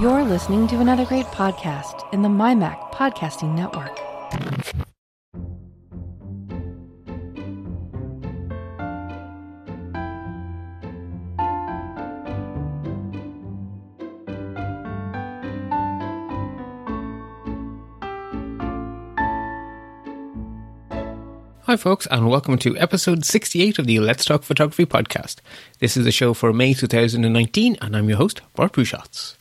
You're listening to another great podcast in the MyMac Podcasting Network. Hi, folks, and welcome to episode 68 of the Let's Talk Photography podcast. This is the show for May 2019, and I'm your host, Bart Busschots.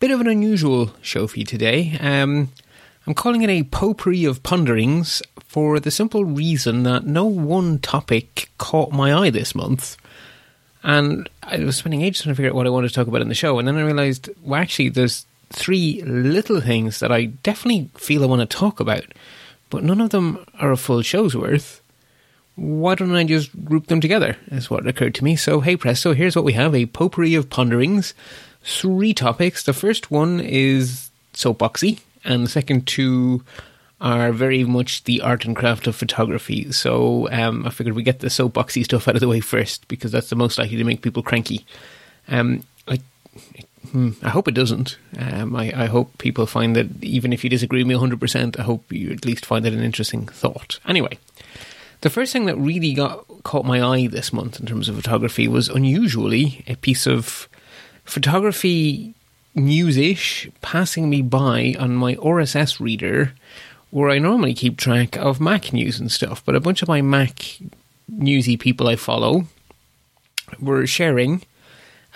Bit of an unusual show for you today. Um, I'm calling it a potpourri of ponderings for the simple reason that no one topic caught my eye this month. And I was spending ages trying to figure out what I wanted to talk about in the show, and then I realized, well, actually, there's three little things that I definitely feel I want to talk about but none of them are a full show's worth. Why don't I just group them together? Is what occurred to me. So, hey presto, here's what we have a potpourri of ponderings. Three topics. The first one is soapboxy, and the second two are very much the art and craft of photography. So, um, I figured we get the soapboxy stuff out of the way first because that's the most likely to make people cranky. Um, I, Hmm, I hope it doesn't. Um, I, I, hope people find that even if you disagree with me 100%, I hope you at least find it an interesting thought. Anyway, the first thing that really got caught my eye this month in terms of photography was unusually a piece of photography news-ish passing me by on my RSS reader where I normally keep track of Mac news and stuff, but a bunch of my Mac newsy people I follow were sharing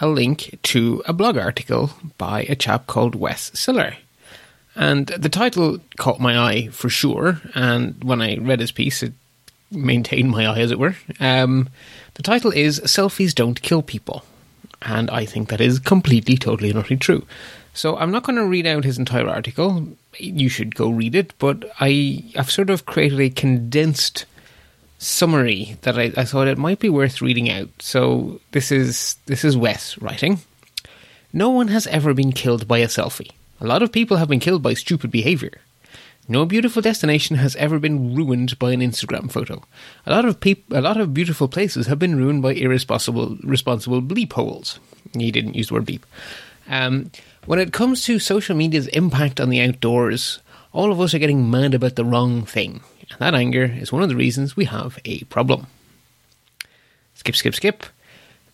a link to a blog article by a chap called Wes Siler. And the title caught my eye for sure, and when I read his piece, it maintained my eye, as it were. Um, the title is Selfies Don't Kill People, and I think that is completely, totally, and utterly true. So I'm not going to read out his entire article. You should go read it, but I, I've sort of created a condensed summary that I, I, thought it might be worth reading out. So this is this is Wes writing. No one has ever been killed by a selfie. A lot of people have been killed by stupid behavior. No beautiful destination has ever been ruined by an Instagram photo. A lot of peop- a lot of beautiful places have been ruined by irresponsible responsible bleep holes. He didn't use the word beep. Um, when it comes to social media's impact on the outdoors, all of us are getting mad about the wrong thing. And that anger is one of the reasons we have a problem. Skip, skip, skip.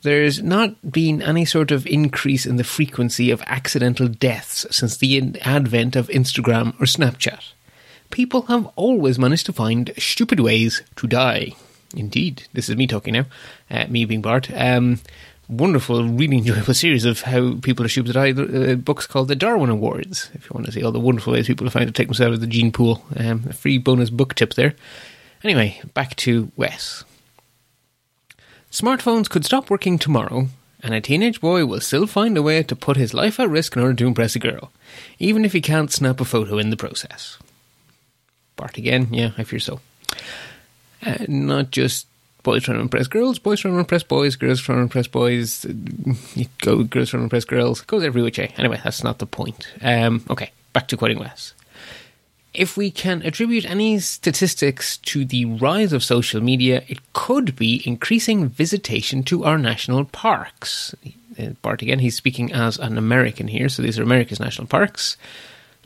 There's not been any sort of increase in the frequency of accidental deaths since the advent of Instagram or Snapchat. People have always managed to find stupid ways to die. Indeed, this is me talking now, uh, me being Bart. Um, wonderful, really enjoyable series of how people are stupid that die. Uh, books called the Darwin Awards. If you want to see all the wonderful ways people have found to take themselves out of the gene pool, um, a free bonus book tip there. Anyway, back to Wes. Smartphones could stop working tomorrow, and a teenage boy will still find a way to put his life at risk in order to impress a girl, even if he can't snap a photo in the process. Bart again, yeah, I fear so. Uh, not just boys trying to impress girls, boys trying to impress boys, girls trying to impress boys, go girls trying to impress girls. It goes every which way. Anyway, that's not the point. Um, okay, back to quoting Wes. If we can attribute any statistics to the rise of social media, it could be increasing visitation to our national parks. Uh, Bart again, he's speaking as an American here, so these are America's national parks.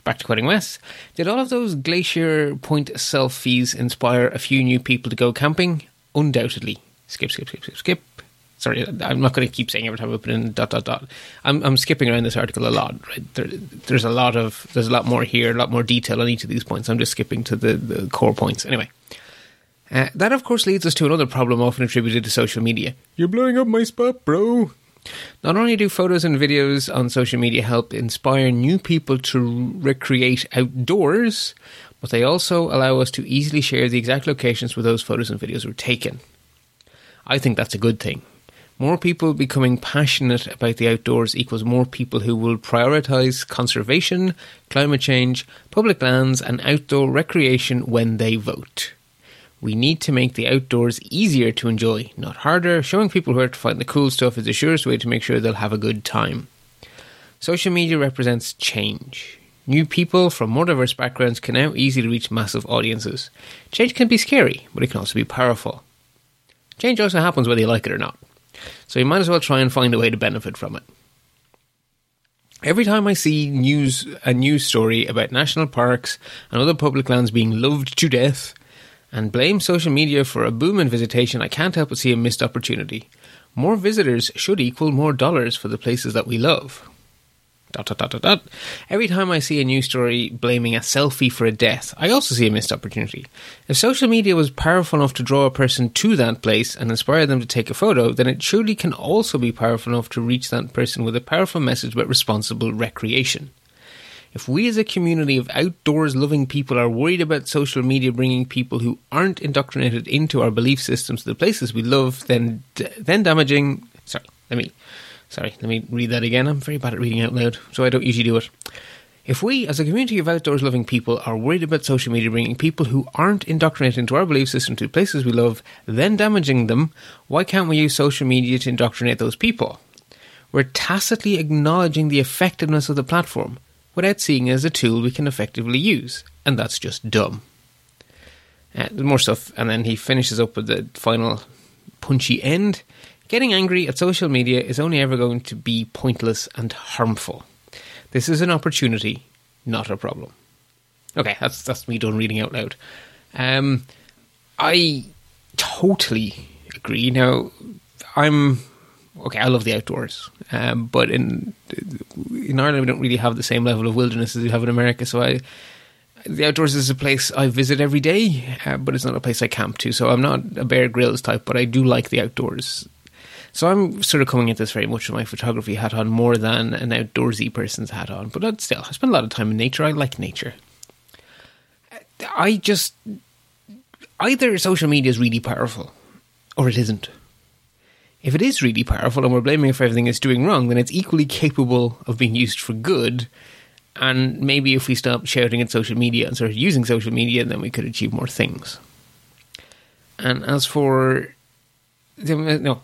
Back to quoting Wes. Did all of those Glacier Point selfies inspire a few new people to go camping? undoubtedly. Skip, skip, skip, skip, skip. Sorry, I'm not going to keep saying every time I put in dot dot dot. I'm I'm skipping around this article a lot. Right? There, there's a lot of there's a lot more here, a lot more detail on each of these points. I'm just skipping to the, the core points. Anyway, uh, that of course leads us to another problem often attributed to social media. You're blowing up my spot, bro. Not only do photos and videos on social media help inspire new people to recreate outdoors, but they also allow us to easily share the exact locations where those photos and videos were taken. I think that's a good thing. More people becoming passionate about the outdoors equals more people who will prioritise conservation, climate change, public lands, and outdoor recreation when they vote. We need to make the outdoors easier to enjoy, not harder. Showing people where to find the cool stuff is the surest way to make sure they'll have a good time. Social media represents change. New people from more diverse backgrounds can now easily reach massive audiences. Change can be scary, but it can also be powerful. Change also happens whether you like it or not. So you might as well try and find a way to benefit from it. Every time I see news a news story about national parks and other public lands being loved to death and blame social media for a boom in visitation, I can't help but see a missed opportunity. More visitors should equal more dollars for the places that we love. Dot, dot, dot, dot. Every time I see a news story blaming a selfie for a death, I also see a missed opportunity. If social media was powerful enough to draw a person to that place and inspire them to take a photo, then it surely can also be powerful enough to reach that person with a powerful message about responsible recreation. If we as a community of outdoors loving people are worried about social media bringing people who aren't indoctrinated into our belief systems to the places we love, then then damaging. Sorry, let me Sorry, let me read that again. I'm very bad at reading out loud, so I don't usually do it. If we, as a community of outdoors loving people, are worried about social media bringing people who aren't indoctrinated into our belief system to places we love, then damaging them, why can't we use social media to indoctrinate those people? We're tacitly acknowledging the effectiveness of the platform without seeing it as a tool we can effectively use, and that's just dumb. Uh, more stuff, and then he finishes up with the final punchy end. Getting angry at social media is only ever going to be pointless and harmful. This is an opportunity, not a problem. Okay, that's that's me done reading out loud. Um, I totally agree. Now, I'm okay. I love the outdoors, um, but in in Ireland we don't really have the same level of wilderness as we have in America. So I, the outdoors is a place I visit every day, uh, but it's not a place I camp to. So I'm not a Bear Grylls type, but I do like the outdoors. So I'm sort of coming at this very much with my photography hat on more than an outdoorsy person's hat on. But i still, I spend a lot of time in nature. I like nature. I just either social media is really powerful or it isn't. If it is really powerful and we're blaming it for everything it's doing wrong, then it's equally capable of being used for good. And maybe if we stop shouting at social media and start using social media, then we could achieve more things. And as for no,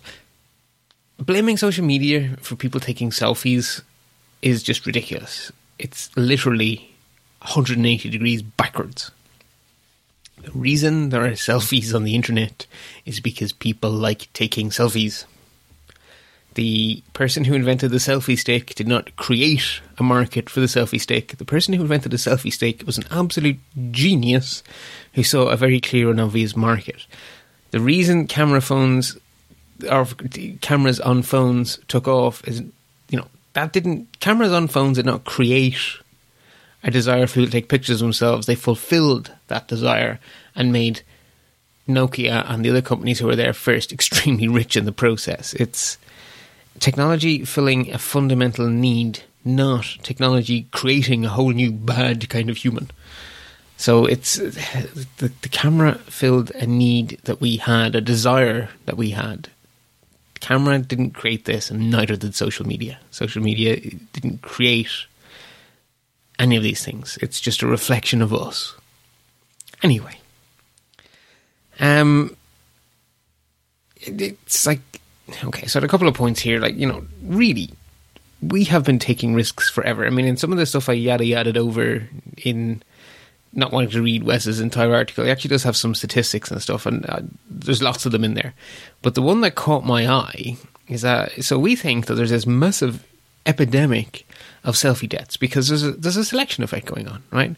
blaming social media for people taking selfies is just ridiculous. It's literally 180 degrees backwards. The reason there are selfies on the internet is because people like taking selfies. The person who invented the selfie stick did not create a market for the selfie stick. The person who invented the selfie stick was an absolute genius who saw a very clear and obvious market. The reason camera phones or cameras on phones took off is you know that didn't cameras on phones did not create a desire for people to take pictures of themselves. They fulfilled that desire and made Nokia and the other companies who were there first extremely rich in the process. It's technology filling a fundamental need, not technology creating a whole new bad kind of human. So it's the, the camera filled a need that we had, a desire that we had, camera didn't create this, and neither did social media. Social media didn't create any of these things. It's just a reflection of us. Anyway, um, it's like okay. So, a couple of points here. Like you know, really, we have been taking risks forever. I mean, in some of the stuff I yada yada over in not wanting to read Wes's entire article. He actually does have some statistics and stuff, and uh, there's lots of them in there. But the one that caught my eye is that so we think that there's this massive epidemic of selfie deaths because there's a, there's a selection effect going on, right?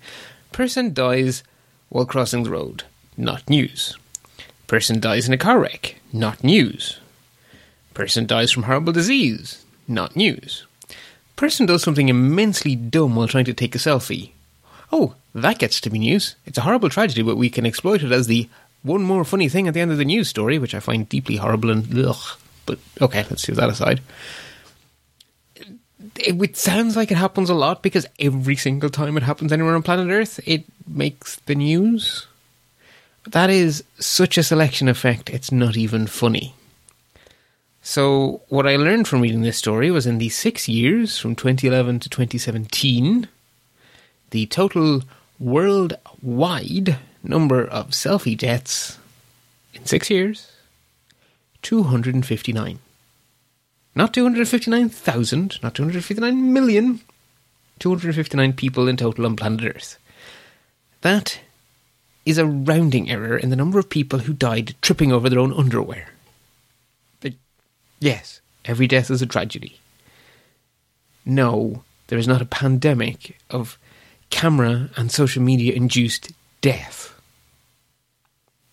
Person dies while crossing the road, not news. Person dies in a car wreck, not news. Person dies from horrible disease, not news. Person does something immensely dumb while trying to take a selfie, Oh, that gets to be news. It's a horrible tragedy, but we can exploit it as the one more funny thing at the end of the news story, which I find deeply horrible and ugh. But okay, let's leave that aside. It, it sounds like it happens a lot because every single time it happens anywhere on planet Earth, it makes the news. That is such a selection effect, it's not even funny. So, what I learned from reading this story was in the six years from 2011 to 2017, the total worldwide number of selfie deaths in six years 259. Not 259,000, not 259 million, 259 people in total on planet Earth. That is a rounding error in the number of people who died tripping over their own underwear. Yes, every death is a tragedy. No, there is not a pandemic of camera and social media induced death.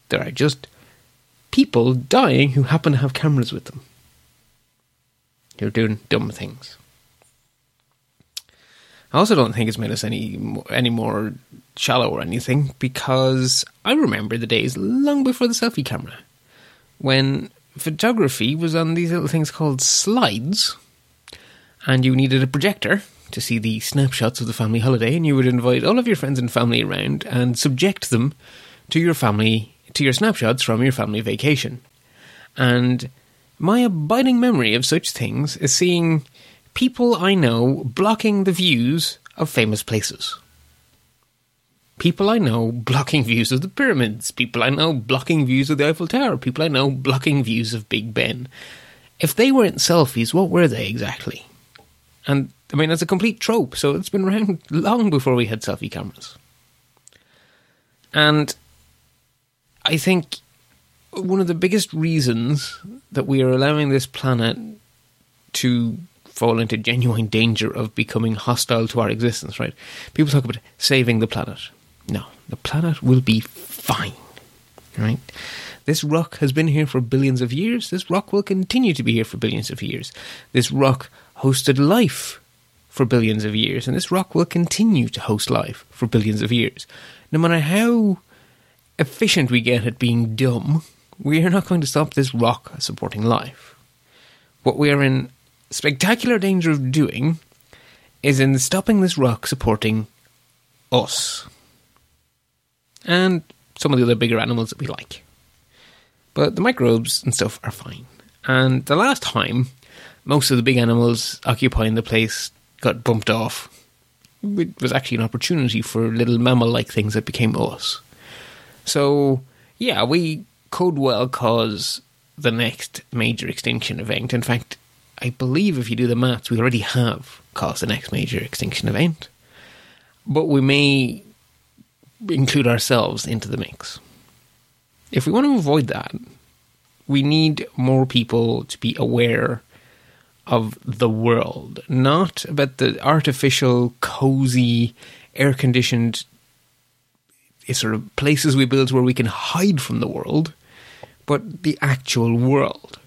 There are just people dying who happen to have cameras with them. Who are doing dumb things. I also don't think it's made us any any more shallow or anything because I remember the days long before the selfie camera when photography was on these little things called slides and you needed a projector to see the snapshots of the family holiday and you would invite all of your friends and family around and subject them to your family to your snapshots from your family vacation. And my abiding memory of such things is seeing people I know blocking the views of famous places. People I know blocking views of the pyramids. People I know blocking views of the Eiffel Tower. People I know blocking views of Big Ben. If they weren't selfies, what were they exactly? And I mean, it's a complete trope, so it's been around long before we had selfie cameras. And I think one of the biggest reasons that we are allowing this planet to fall into genuine danger of becoming hostile to our existence, right? People talk about saving the planet. No, the planet will be fine, right? This rock has been here for billions of years. This rock will continue to be here for billions of years. This rock hosted life for billions of years, and this rock will continue to host life for billions of years. No matter how efficient we get at being dumb, we are not going to stop this rock supporting life. What we are in spectacular danger of doing is in stopping this rock supporting us and some of the other bigger animals that we like. But the microbes and stuff are fine. And the last time most of the big animals occupying the place got bumped off, it was actually an opportunity for little mammal like things that became us. So, yeah, we could well cause the next major extinction event. In fact, I believe if you do the maths, we already have caused the next major extinction event. But we may include ourselves into the mix. If we want to avoid that, we need more people to be aware of the world, not about the artificial, cozy, air conditioned eh, sort of places we build where we can hide from the world, but the actual world.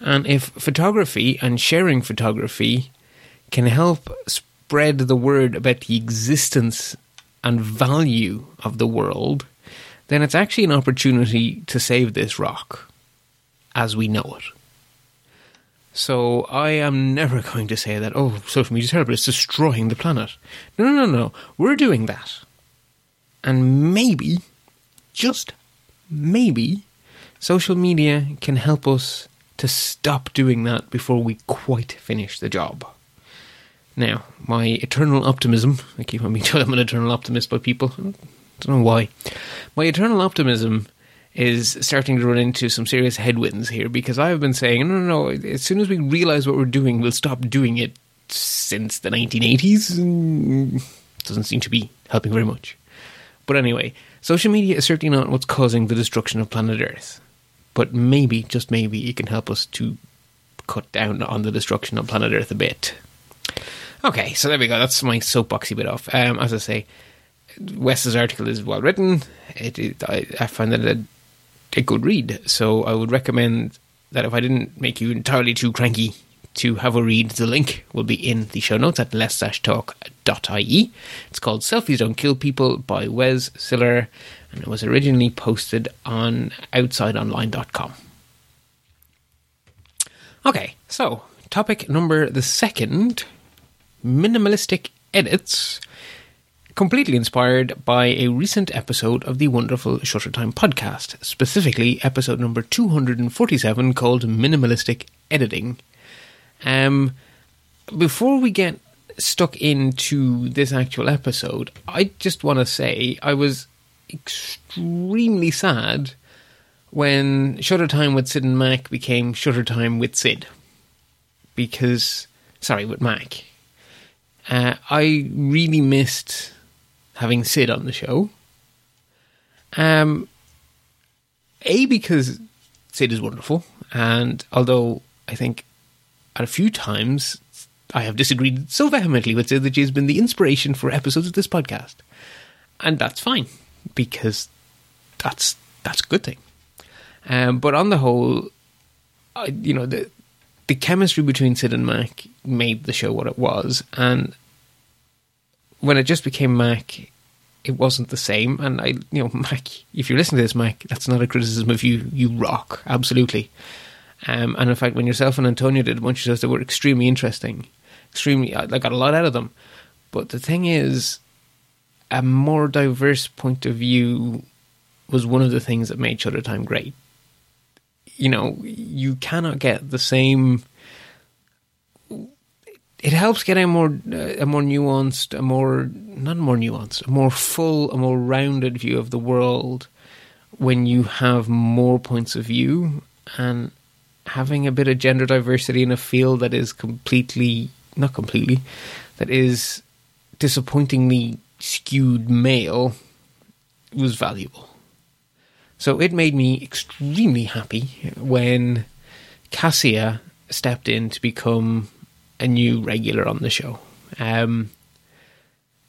And if photography and sharing photography can help spread the word about the existence and value of the world, then it's actually an opportunity to save this rock as we know it. So I am never going to say that, oh, social media is terrible, it's destroying the planet. No, no, no, no. We're doing that. And maybe, just maybe, social media can help us to stop doing that before we quite finish the job. Now, my eternal optimism, I keep on being told I'm an eternal optimist by people. I don't know why. My eternal optimism is starting to run into some serious headwinds here because I've been saying, no, no, no, as soon as we realize what we're doing, we'll stop doing it since the 1980s. Mm, doesn't seem to be helping very much. But anyway, social media is certainly not what's causing the destruction of planet Earth. But maybe, just maybe, it can help us to cut down on the destruction of planet Earth a bit. Okay, so there we go. That's my soapboxy bit off. Um, as I say, Wes's article is well written. It, it I, I find that a, a good read. So I would recommend that if I didn't make you entirely too cranky to have a read, the link will be in the show notes at lets-talk.ie. It's called Selfies Don't Kill People by Wes Siler, and it was originally posted on outsideonline.com. Okay, so topic number the second minimalistic edits completely inspired by a recent episode of the wonderful Shutter Time podcast, specifically episode number 247 called Minimalistic Editing. Um, before we get stuck into this actual episode, I just want to say I was extremely sad when Shutter Time with Sid and Mac became Shutter Time with Sid. Because, sorry, with Mac. Uh, I really missed having Sid on the show. Um, a, because Sid is wonderful, and although I think at a few times I have disagreed so vehemently with Sid that she has been the inspiration for episodes of this podcast. And that's fine, because that's that's a good thing. Um, but on the whole, I, you know, the the chemistry between Sid and Mac made the show what it was, and when it just became Mac, it wasn't the same. And I, you know, Mac, if you're listening to this, Mac, that's not a criticism of you. You rock, absolutely. Um, and in fact, when yourself and Antonio did a bunch of shows that were extremely interesting, extremely, I got a lot out of them. But the thing is, a more diverse point of view was one of the things that made Shutter Time great. You know, you cannot get the same. It helps get a more a more nuanced, a more not more nuanced, a more full, a more rounded view of the world when you have more points of view and having a bit of gender diversity in a field that is completely not completely that is disappointingly skewed male was valuable. So it made me extremely happy when Cassia stepped in to become a new regular on the show. Um,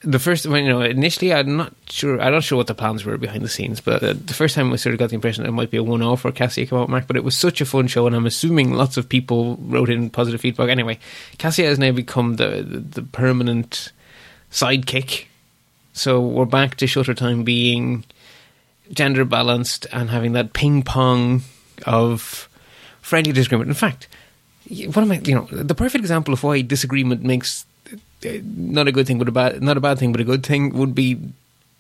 the first, when you know, initially I'm not sure. I'm not sure what the plans were behind the scenes, but uh, the first time I sort of got the impression it might be a one-off or Cassia come out Mark. But it was such a fun show, and I'm assuming lots of people wrote in positive feedback. Anyway, Cassia has now become the the, the permanent sidekick. So we're back to Shutter Time being gender balanced and having that ping pong of friendly disagreement. In fact, what am I? You know, the perfect example of why disagreement makes uh, not a good thing, but a bad, not a bad thing, but a good thing would be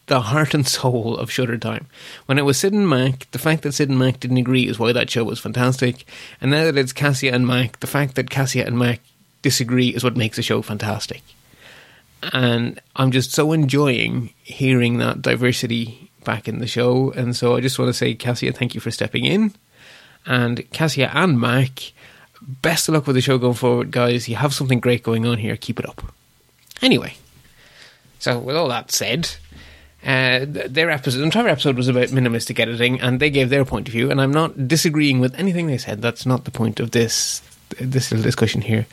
the heart and soul of Shutter Time. When it was Sid and Mac, the fact that Sid and Mac didn't agree is why that show was fantastic. And now that it's Cassia and Mac, the fact that Cassia and Mac disagree is what makes the show fantastic. And I'm just so enjoying hearing that diversity back in the show. And so I just want to say, Cassia, thank you for stepping in. And Cassia and Mac, best of luck with the show going forward, guys. You have something great going on here. Keep it up. Anyway, so with all that said, uh, their episode, the entire episode was about minimalistic editing, and they gave their point of view. And I'm not disagreeing with anything they said. That's not the point of this this little discussion here.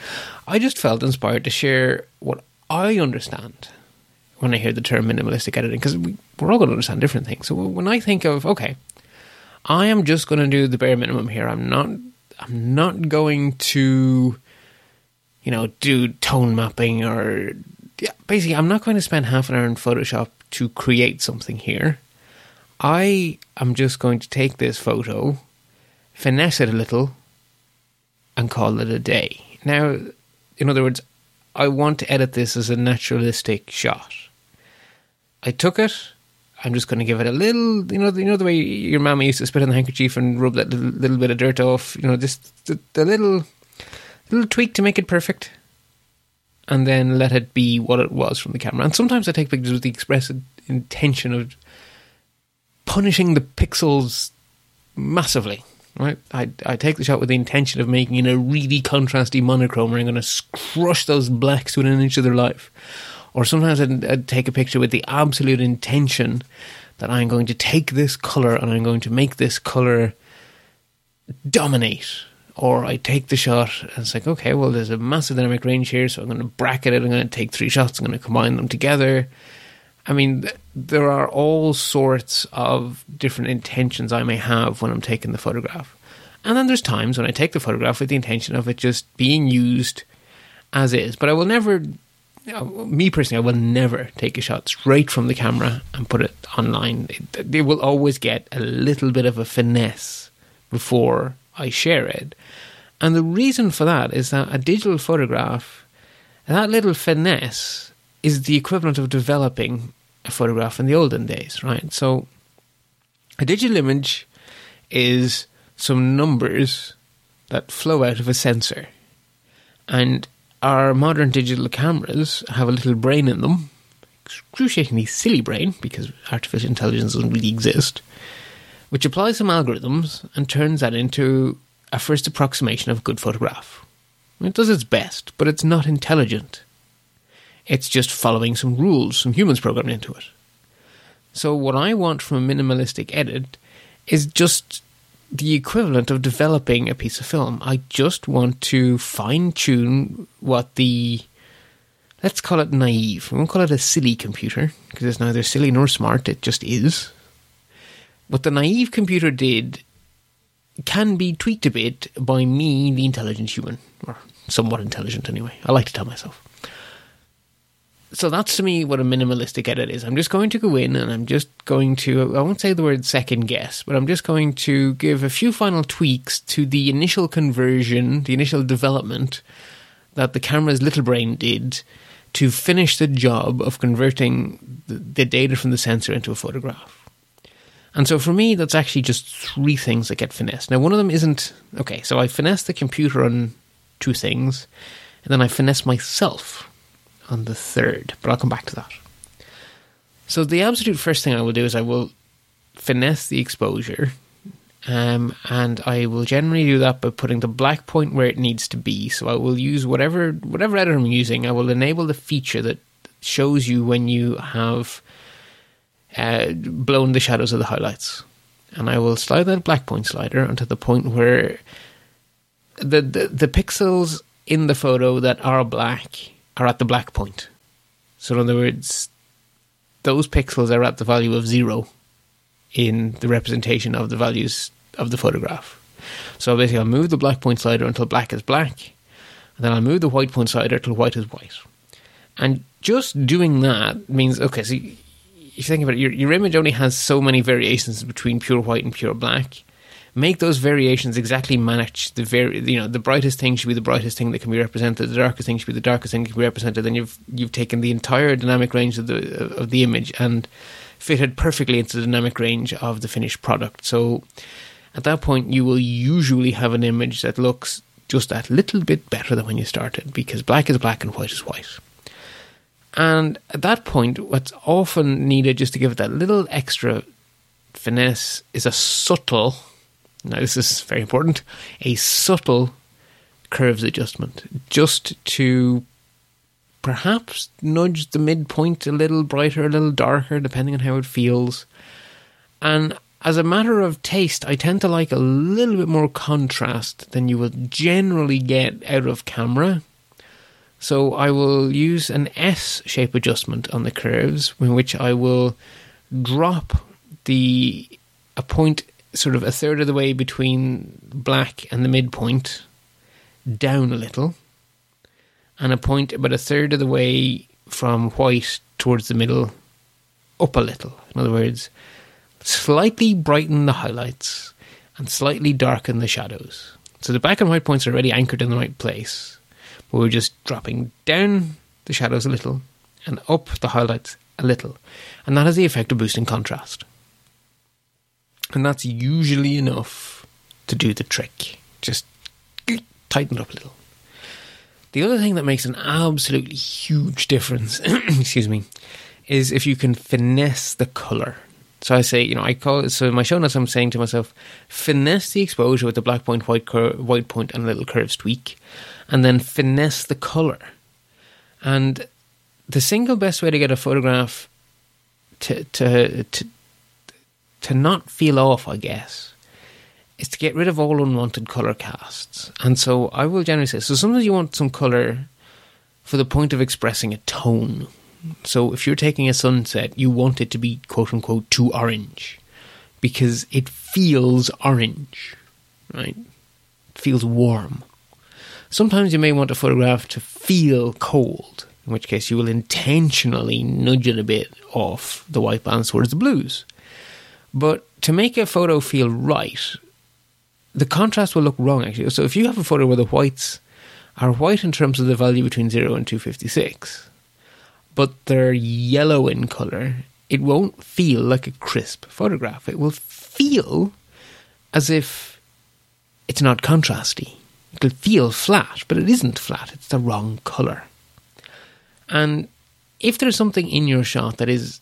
I just felt inspired to share what I understand when I hear the term minimalistic editing, because we, we're all going to understand different things. So when I think of okay, I am just going to do the bare minimum here. I'm not. I'm not going to, you know, do tone mapping or yeah, basically, I'm not going to spend half an hour in Photoshop to create something here. I am just going to take this photo, finesse it a little, and call it a day. Now, in other words, I want to edit this as a naturalistic shot. I took it. I'm just going to give it a little, you know, you know the way your mama used to spit on the handkerchief and rub that little, little bit of dirt off. You know, just the, the little, little tweak to make it perfect and then let it be what it was from the camera. And sometimes I take pictures with the express intention of punishing the pixels massively. Right, I I take the shot with the intention of making it a really contrasty monochrome, where I'm going to crush those blacks within an inch of their life. Or sometimes I'd, I'd take a picture with the absolute intention that I'm going to take this color and I'm going to make this color dominate or I take the shot and it's like, okay, well, there's a massive dynamic range here, so I'm going to bracket it. I'm going to take three shots. I'm going to combine them together. I mean, th- there are all sorts of different intentions I may have when I'm taking the photograph. And then there's times when I take the photograph with the intention of it just being used as is. But I will never, Uh, me personally, I will never take a shot straight from the camera and put it online. It, they will always get a little bit of a finesse before I share it. And the reason for that is that a digital photograph, that little finesse, is the equivalent of developing a photograph in the olden days, right? So a digital image is some numbers that flow out of a sensor. And our modern digital cameras have a little brain in them, excruciatingly silly brain, because artificial intelligence doesn't really exist, which applies some algorithms and turns that into a first approximation of a good photograph. It does its best, but it's not intelligent. It's just following some rules, some humans programmed into it. So, what I want from a minimalistic edit is just the equivalent of developing a piece of film. I just want to fine tune what the let's call it naive. We won't call it a silly computer because it's neither silly nor smart. It just is. What the naive computer did can be tweaked a bit by me, the intelligent human, or somewhat intelligent anyway. I like to tell myself. So that's to me what a minimalistic edit is. I'm just going to go in and I'm just going to, I won't say the word second guess, but I'm just going to give a few final tweaks to the initial conversion, the initial development that the camera's little brain did to finish the job of converting the data from the sensor into a photograph. And so for me, that's actually just three things that get finessed. Now, one of them isn't okay. So I finesse the computer on two things, and then I finesse myself on the third. But I'll come back to that. So the absolute first thing I will do is I will finesse the exposure, um, and I will generally do that by putting the black point where it needs to be. So I will use whatever whatever editor I'm using. I will enable the feature that shows you when you have uh, blown the shadows of the highlights. And I will slide that black point slider onto the point where the, the, the pixels in the photo that are black are at the black point. So, in other words, those pixels are at the value of zero in the representation of the values of the photograph. So basically, I'll move the black point slider until black is black, and then I'll move the white point slider till white is white. And just doing that means, okay, so if you think about it, your, your image only has so many variations between pure white and pure black. Make those variations exactly match the very, you know, the brightest thing should be the brightest thing that can be represented. The darkest thing should be the darkest thing that can be represented. Then you've you've taken the entire dynamic range of the of the image and fitted perfectly into the dynamic range of the finished product. So at that point, you will usually have an image that looks just that little bit better than when you started because black is black and white is white. And at that point, what's often needed just to give it that little extra finesse is a subtle, now this is very important, a subtle curves adjustment, just to perhaps nudge the midpoint a little brighter, a little darker, depending on how it feels. And as a matter of taste, I tend to like a little bit more contrast than you will generally get out of camera. So I will use an S shape adjustment on the curves, in which I will drop the a point sort of a third of the way between black and the midpoint down a little, and a point about a third of the way from white towards the middle up a little. In other words, slightly brighten the highlights and slightly darken the shadows. So the black and white points are already anchored in the right place but we're just dropping down the shadows a little and up the highlights a little. And that has the effect of boosting contrast. And that's usually enough to do the trick. Just tighten it up a little. The other thing that makes an absolutely huge difference, excuse me, is if you can finesse the color. So I say, you know, I call it, so in my show notes, I'm saying to myself, finesse the exposure with the black point, white, cur- white point, and a little curves tweak and then finesse the color. And the single best way to get a photograph to to to to not feel off, I guess, is to get rid of all unwanted color casts. And so I will generally say so. Sometimes you want some color for the point of expressing a tone. So if you're taking a sunset, you want it to be quote unquote too orange because it feels orange, right? It feels warm. Sometimes you may want a photograph to feel cold, in which case you will intentionally nudge it a bit off the white balance towards the blues. But to make a photo feel right, the contrast will look wrong actually. So if you have a photo where the whites are white in terms of the value between 0 and 256, but they're yellow in colour, it won't feel like a crisp photograph. It will feel as if it's not contrasty. It'll feel flat, but it isn't flat. It's the wrong colour. And if there's something in your shot that is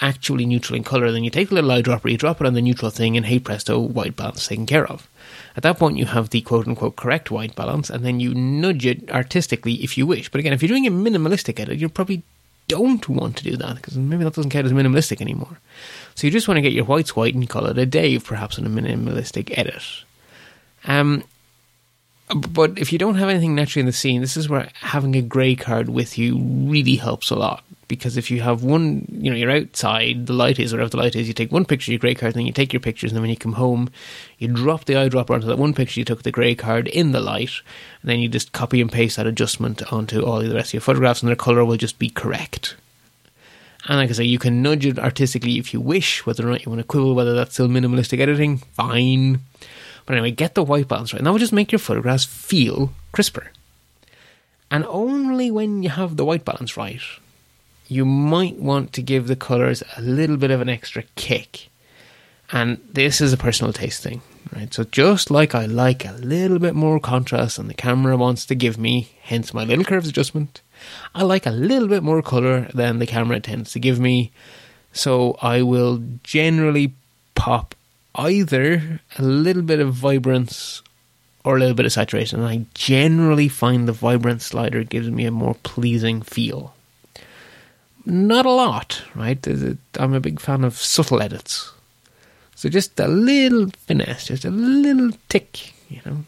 actually neutral in colour, then you take a little eyedropper, you drop it on the neutral thing, and hey presto, white balance taken care of. At that point, you have the quote unquote correct white balance, and then you nudge it artistically if you wish. But again, if you're doing a minimalistic edit, you're probably don't want to do that because maybe that doesn't count as minimalistic anymore. So you just want to get your whites white and call it a day, perhaps in a minimalistic edit. Um, but if you don't have anything naturally in the scene, this is where having a grey card with you really helps a lot. Because if you have one, you know, you're outside, the light is wherever the light is, you take one picture of your grey card, and then you take your pictures, and then when you come home, you drop the eyedropper onto that one picture you took the grey card in the light, and then you just copy and paste that adjustment onto all the rest of your photographs, and their colour will just be correct. And like I say, you can nudge it artistically if you wish, whether or not you want to quibble whether that's still minimalistic editing, fine. But anyway, get the white balance right. And that will just make your photographs feel crisper. And only when you have the white balance right, you might want to give the colours a little bit of an extra kick. And this is a personal taste thing, right? So just like I like a little bit more contrast than the camera wants to give me, hence my little curves adjustment, I like a little bit more colour than the camera tends to give me. So I will generally pop either a little bit of vibrance or a little bit of saturation. And I generally find the vibrance slider gives me a more pleasing feel. Not a lot, right? I'm a big fan of subtle edits. So just a little finesse, just a little tick, you know,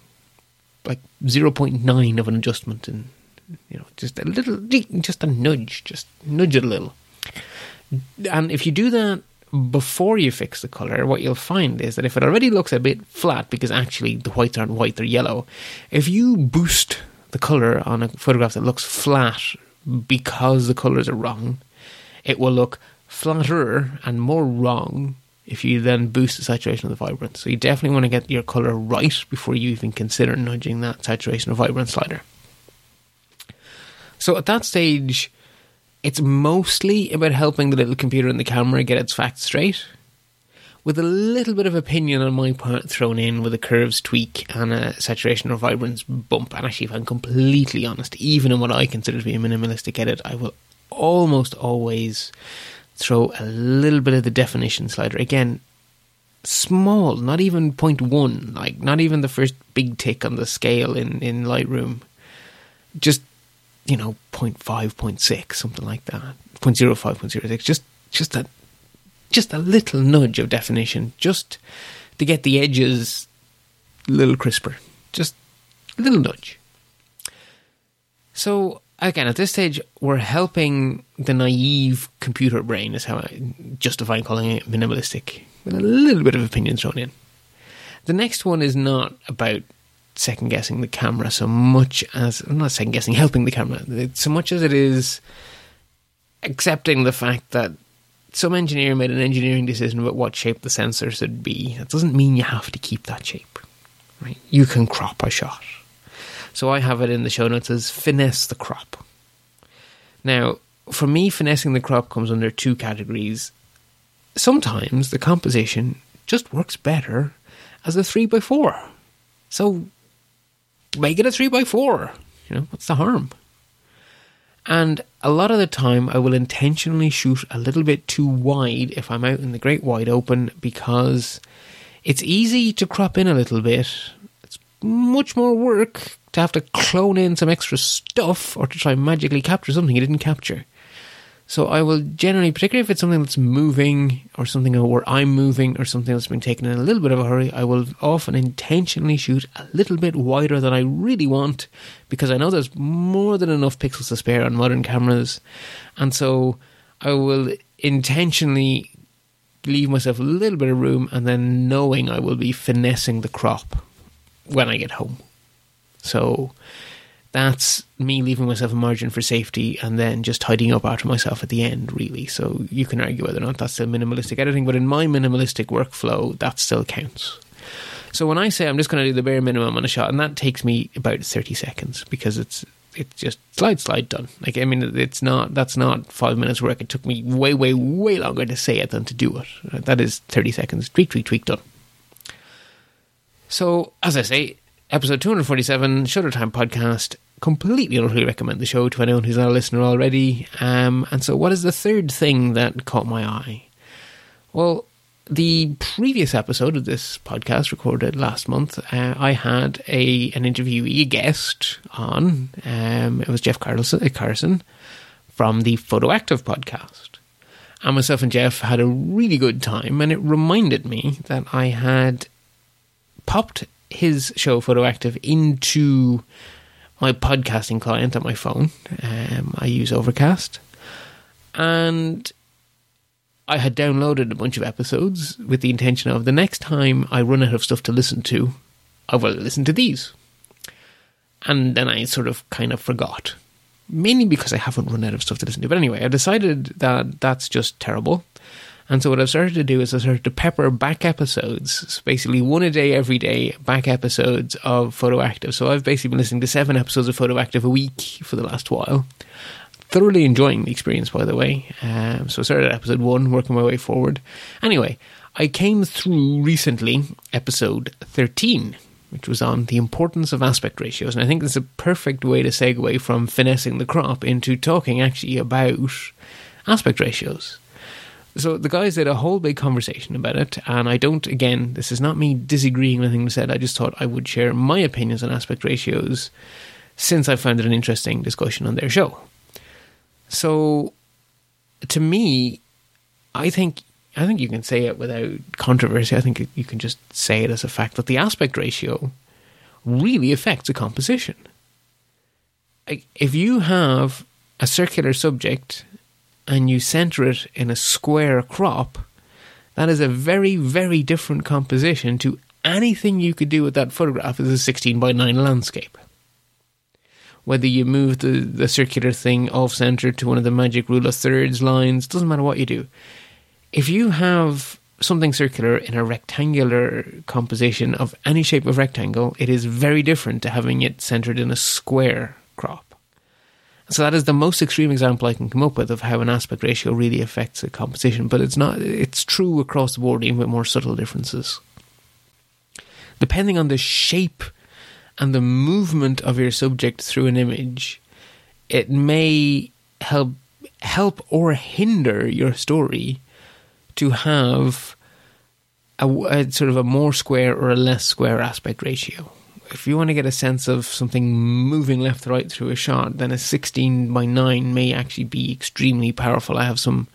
like 0.9 of an adjustment and you know, just a little, just a nudge, just nudge it a little. And if you do that before you fix the color, what you'll find is that if it already looks a bit flat, because actually the whites aren't white, they're yellow, if you boost the color on a photograph that looks flat because the colors are wrong, it will look flatter and more wrong if you then boost the saturation of the vibrance. So you definitely want to get your color right before you even consider nudging that saturation of vibrance slider. So at that stage, it's mostly about helping the little computer and the camera get its facts straight, with a little bit of opinion on my part thrown in with a curves tweak and a saturation or vibrance bump. And actually, if I'm completely honest, even in what I consider to be a minimalistic edit, I will almost always throw a little bit of the definition slider. Again, small, not even 0.1, like not even the first big tick on the scale in, in Lightroom. Just you know, 0. 0.5, 0.6, something like that. 0.05, 0.06, just just a just a little nudge of definition, just to get the edges a little crisper. Just a little nudge. So again, at this stage, we're helping the naive computer brain, is how I justify calling it minimalistic, with a little bit of opinion thrown in. The next one is not about second guessing the camera so much as I'm not second guessing, helping the camera so much as it is accepting the fact that some engineer made an engineering decision about what shape the sensor should be. That doesn't mean you have to keep that shape. Right? You can crop a shot. So I have it in the show notes as finesse the crop. Now, for me, finessing the crop comes under two categories. Sometimes the composition just works better as a 3x4. So make it a three by four. You know, what's the harm? And a lot of the time, I will intentionally shoot a little bit too wide if I'm out in the great wide open because it's easy to crop in a little bit. It's much more work to have to clone in some extra stuff or to try magically capture something you didn't capture. So I will generally, particularly if it's something that's moving or something where I'm moving or something that's been taken in a little bit of a hurry, I will often intentionally shoot a little bit wider than I really want because I know there's more than enough pixels to spare on modern cameras. And so I will intentionally leave myself a little bit of room and then knowing I will be finessing the crop when I get home. So that's me leaving myself a margin for safety and then just tidying up after myself at the end, really. So you can argue whether or not that's still minimalistic editing, but in my minimalistic workflow, that still counts. So when I say I'm just going to do the bare minimum on a shot, and that takes me about 30 seconds because it's it's just slide slide done. Like I mean, it's not that's not five minutes work. It took me way way way longer to say it than to do it. That is 30 seconds. Tweak tweak tweak done. So as I say, episode 247 Shutter Time podcast completely utterly recommend the show to anyone who's not a listener already. Um, and so, what is the third thing that caught my eye? Well, the previous episode of this podcast, recorded last month, uh, I had a an interviewee, a guest on. Um, it was Jeff Carlson, uh, Carson from the Photoactive podcast. And myself and Jeff had a really good time, and it reminded me that I had popped his show Photoactive into my podcasting client on my phone. Um, I use Overcast. And I had downloaded a bunch of episodes with the intention of the next time I run out of stuff to listen to, I will listen to these. And then I sort of kind of forgot. Mainly because I haven't run out of stuff to listen to. But anyway, I decided that that's just terrible. And so what I've started to do is I started to pepper back episodes, so basically one a day every day, back episodes of Photoactive. So I've basically been listening to seven episodes of Photoactive a week for the last while. Thoroughly enjoying the experience, by the way. Um, so I started at episode one, working my way forward. Anyway, I came through recently episode 13, which was on the importance of aspect ratios. And I think it's a perfect way to segue from finessing the crop into talking actually about aspect ratios. So the guys had a whole big conversation about it, and I don't. Again, this is not me disagreeing with anything said. I just thought I would share my opinions on aspect ratios, since I found it an interesting discussion on their show. So, to me, I think I think you can say it without controversy. I think you can just say it as a fact that the aspect ratio really affects a composition. If you have a circular subject and you center it in a square crop, that is a very, very different composition to anything you could do with that photograph as a 16 by 9 landscape. Whether you move the, the circular thing off center to one of the magic rule of thirds lines, doesn't matter what you do. If you have something circular in a rectangular composition of any shape of rectangle, it is very different to having it centered in a square crop. So that is the most extreme example I can come up with of how an aspect ratio really affects a composition, but it's not it's true across the board even with more subtle differences. Depending on the shape and the movement of your subject through an image, it may help help or hinder your story to have a, a sort of a more square or a less square aspect ratio if you want to get a sense of something moving left to right through a shot, then a 16 by 9 may actually be extremely powerful. I have some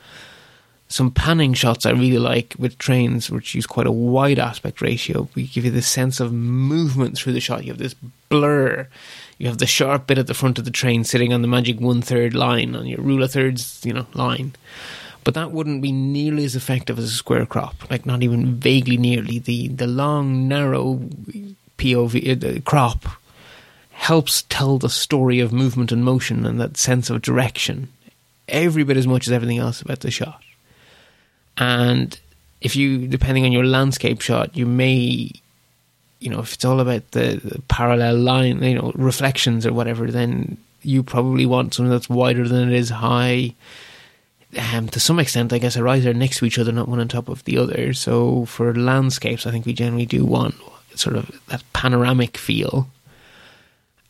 some panning shots I really like with trains, which use quite a wide aspect ratio. We give you the sense of movement through the shot. You have this blur. You have the sharp bit at the front of the train sitting on the magic one third line on your rule of thirds, you know, line. But that wouldn't be nearly as effective as a square crop. Like not even vaguely nearly. The the long, narrow POV uh, crop helps tell the story of movement and motion and that sense of direction every bit as much as everything else about the shot. And if you, depending on your landscape shot, you may, you know, if it's all about the, the parallel line, you know, reflections or whatever, then you probably want something that's wider than it is high. Um, to some extent, I guess a rise are next to each other, not one on top of the other. So for landscapes, I think we generally do want sort of that panoramic feel.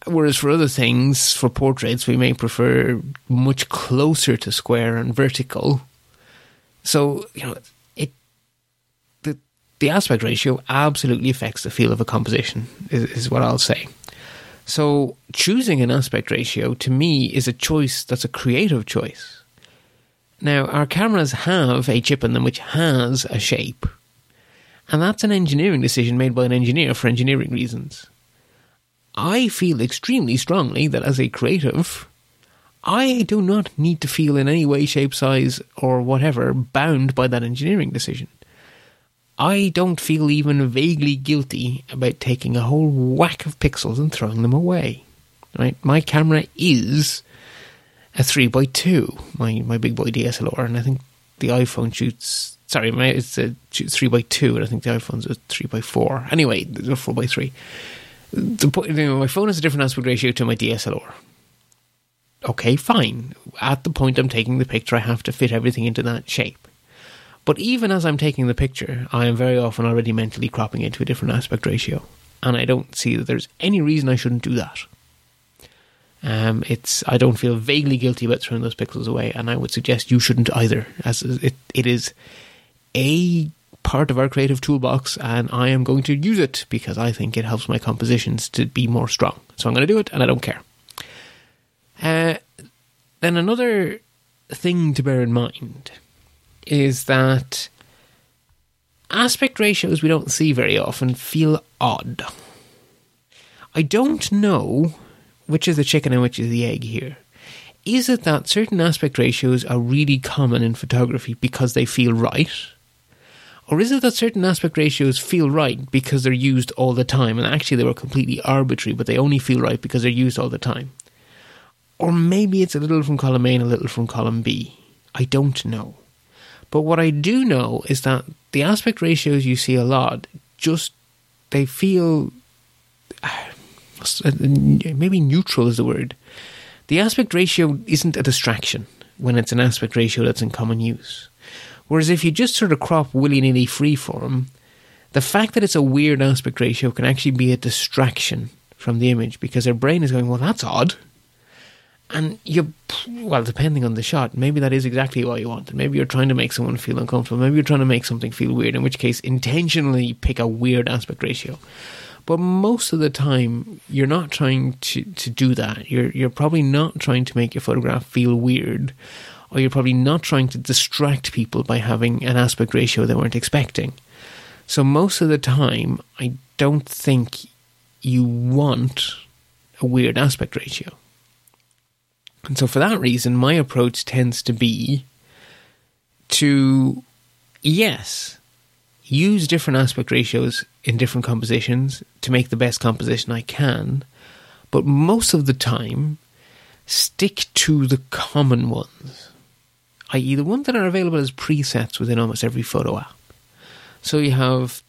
Whereas for other things, for portraits, we may prefer much closer to square and vertical. So, you know, it the the aspect ratio absolutely affects the feel of a composition, is, is what I'll say. So, choosing an aspect ratio to me is a choice that's a creative choice. Now, our cameras have a chip in them which has a shape and that's an engineering decision made by an engineer for engineering reasons. I feel extremely strongly that as a creative, I do not need to feel in any way, shape, size, or whatever bound by that engineering decision. I don't feel even vaguely guilty about taking a whole whack of pixels and throwing them away. Right? My camera is a 3x2, my, my big boy DSLR, and I think the iPhone shoots Sorry, it's a three by two, and I think the iPhone's a three by four. Anyway, a four by three. The, my phone has a different aspect ratio to my DSLR. Okay, fine. At the point I'm taking the picture, I have to fit everything into that shape. But even as I'm taking the picture, I am very often already mentally cropping it to a different aspect ratio, and I don't see that there's any reason I shouldn't do that. Um, it's I don't feel vaguely guilty about throwing those pixels away, and I would suggest you shouldn't either, as it it is a part of our creative toolbox and I am going to use it because I think it helps my compositions to be more strong. So I'm going to do it and I don't care. Uh, then another thing to bear in mind is that aspect ratios we don't see very often feel odd. I don't know which is the chicken and which is the egg here. Is it that certain aspect ratios are really common in photography because they feel right? Or is it that certain aspect ratios feel right because they're used all the time and actually they were completely arbitrary but they only feel right because they're used all the time? Or maybe it's a little from column A and a little from column B. I don't know. But what I do know is that the aspect ratios you see a lot just they feel maybe neutral is the word. The aspect ratio isn't a distraction when it's an aspect ratio that's in common use. Whereas if you just sort of crop willy nilly freeform, the fact that it's a weird aspect ratio can actually be a distraction from the image because their brain is going, well, that's odd. And you, well, depending on the shot, maybe that is exactly what you want. Maybe you're trying to make someone feel uncomfortable. Maybe you're trying to make something feel weird, in which case, intentionally pick a weird aspect ratio. But most of the time, you're not trying to, to do that. You're, you're probably not trying to make your photograph feel weird, or you're probably not trying to distract people by having an aspect ratio they weren't expecting. So, most of the time, I don't think you want a weird aspect ratio. And so, for that reason, my approach tends to be to, yes, use different aspect ratios in different compositions to make the best composition I can, but most of the time, stick to the common ones, i.e., the ones that are available as presets within almost every photo app. So you have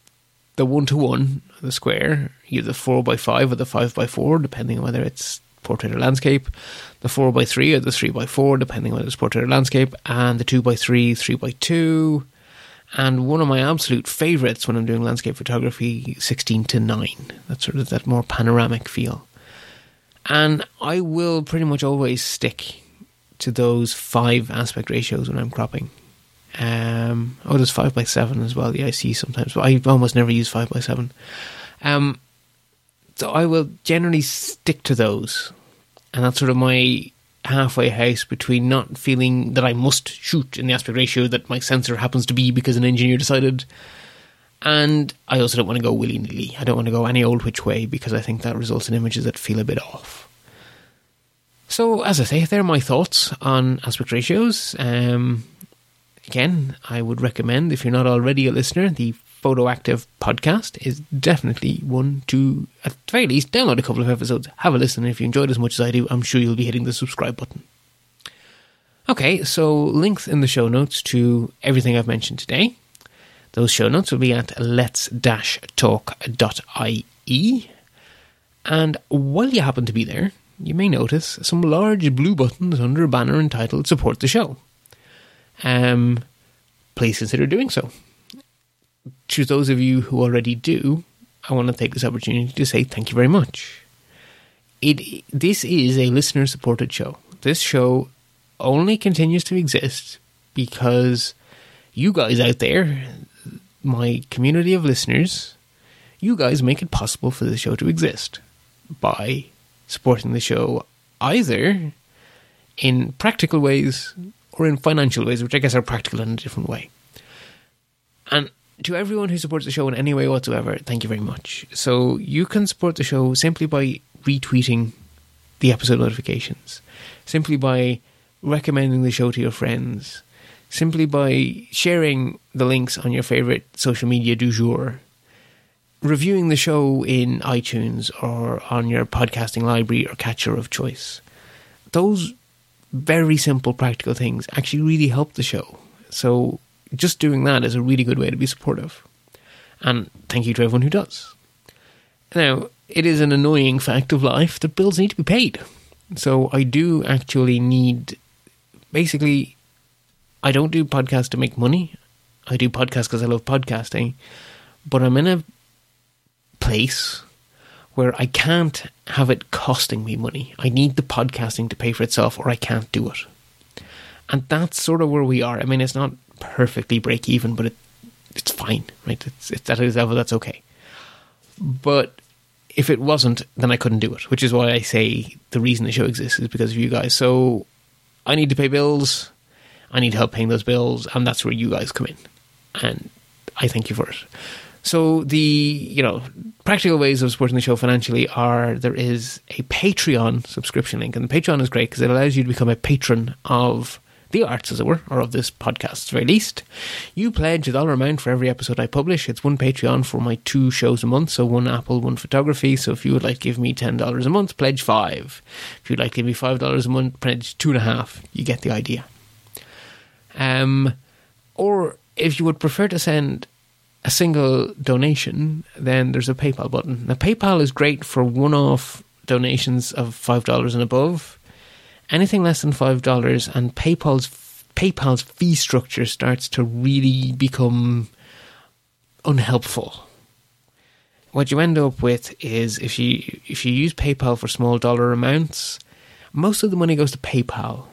the one to one, the square, either the four by five or the five by four, depending on whether it's portrait or landscape, the four by three or the three by four, depending on whether it's portrait or landscape, and the two by three, three by two, and one of my absolute favourites when I'm doing landscape photography, 16 to 9. That's sort of that more panoramic feel. And I will pretty much always stick to those five aspect ratios when I'm cropping. Um, oh, there's 5 by 7 as well. Yeah, I see sometimes, but I almost never use 5 by 7 um, So I will generally stick to those. And that's sort of my halfway house between not feeling that I must shoot in the aspect ratio that my sensor happens to be because an engineer decided. And I also don't want to go willy nilly. I don't want to go any old which way because I think that results in images that feel a bit off. So, as I say, they're my thoughts on aspect ratios. Um, again, I would recommend, if you're not already a listener, the Photoactive podcast is definitely one to, at the very least, download a couple of episodes, have a listen. If you enjoyed as much as I do, I'm sure you'll be hitting the subscribe button. Okay, so links in the show notes to everything I've mentioned today. Those show notes will be at lets-talk.ie. And while you happen to be there, you may notice some large blue buttons under a banner entitled Support the Show. Um, please consider doing so to those of you who already do, I want to take this opportunity to say thank you very much. It this is a listener supported show. This show only continues to exist because you guys out there, my community of listeners, you guys make it possible for the show to exist by supporting the show either in practical ways or in financial ways, which I guess are practical in a different way. And to everyone who supports the show in any way whatsoever, thank you very much. So you can support the show simply by retweeting the episode notifications, simply by recommending the show to your friends, simply by sharing the links on your favorite social media du jour, reviewing the show in iTunes or on your podcasting library or catcher of choice. Those very simple practical things actually really help the show. So just doing that is a really good way to be supportive. And thank you to everyone who does. Now, it is an annoying fact of life that bills need to be paid. So I do actually need, basically, I don't do podcasts to make money. I do podcasts because I love podcasting. But I'm in a place where I can't have it costing me money. I need the podcasting to pay for itself or I can't do it. And that's sort of where we are. I mean, it's not perfectly break even, but it, it's fine, right? It's, it's at level that's okay. But if it wasn't, then I couldn't do it, which is why I say the reason the show exists is because of you guys. So I need to pay bills. I need help paying those bills, and that's where you guys come in. And I thank you for it. So the you know practical ways of supporting the show financially are there is a Patreon subscription link, and the Patreon is great because it allows you to become a patron of the arts, as it were, or of this podcast's very least. You pledge a dollar amount for every episode I publish. It's one Patreon for my two shows a month, so one Apple, one photography. So if you would like to give me ten dollars a month, pledge five. If you'd like to give me five dollars a month, pledge two and a half. You get the idea. Um, or if you would prefer to send a single donation, then there's a PayPal button. Now, PayPal is great for one off donations of $5 and above. Anything less than $5, and PayPal's, PayPal's fee structure starts to really become unhelpful. What you end up with is if you if you use PayPal for small dollar amounts, most of the money goes to PayPal.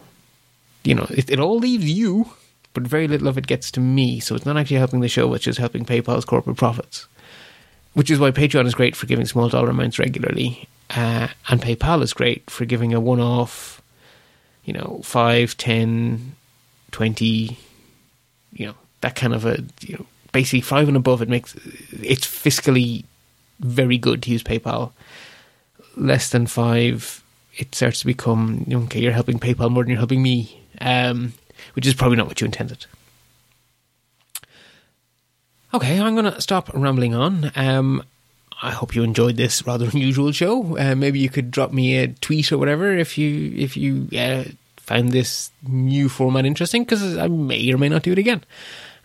You know, it, it all leaves you but very little of it gets to me. So it's not actually helping the show, which is helping PayPal's corporate profits. Which is why Patreon is great for giving small dollar amounts regularly, uh, and PayPal is great for giving a one off, you know, 5, 10, 20, you know, that kind of a, you know, basically 5 and above. It makes it's fiscally very good to use PayPal. Less than 5, it starts to become, okay, you're helping PayPal more than you're helping me. Um, which is probably not what you intended. Okay, I'm going to stop rambling on. Um, I hope you enjoyed this rather unusual show. Uh, maybe you could drop me a tweet or whatever if you if you uh, found this new format interesting, because I may or may not do it again.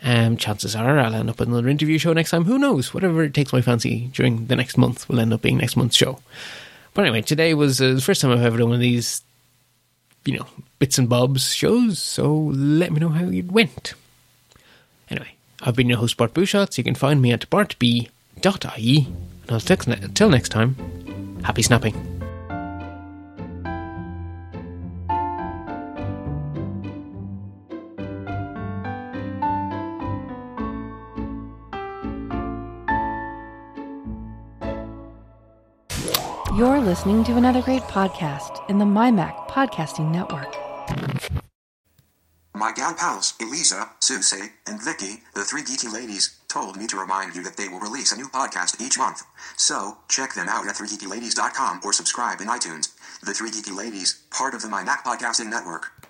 Um, chances are I'll end up with another interview show next time. Who knows? Whatever takes my fancy during the next month will end up being next month's show. But anyway, today was uh, the first time I've ever done one of these you know, bits and bobs shows, so let me know how it went. Anyway, I've been your host, Bart Busschots. You can find me at bartb.ie. And until next time, happy snapping. You're listening to another great podcast in the MyMac Podcasting Network. My gal pals, Elisa, Susie, and Vicky, the three geeky ladies, told me to remind you that they will release a new podcast each month. So, check them out at 3geekyladies.com or subscribe in iTunes. The Three Geeky Ladies, part of the MyMac Podcasting Network.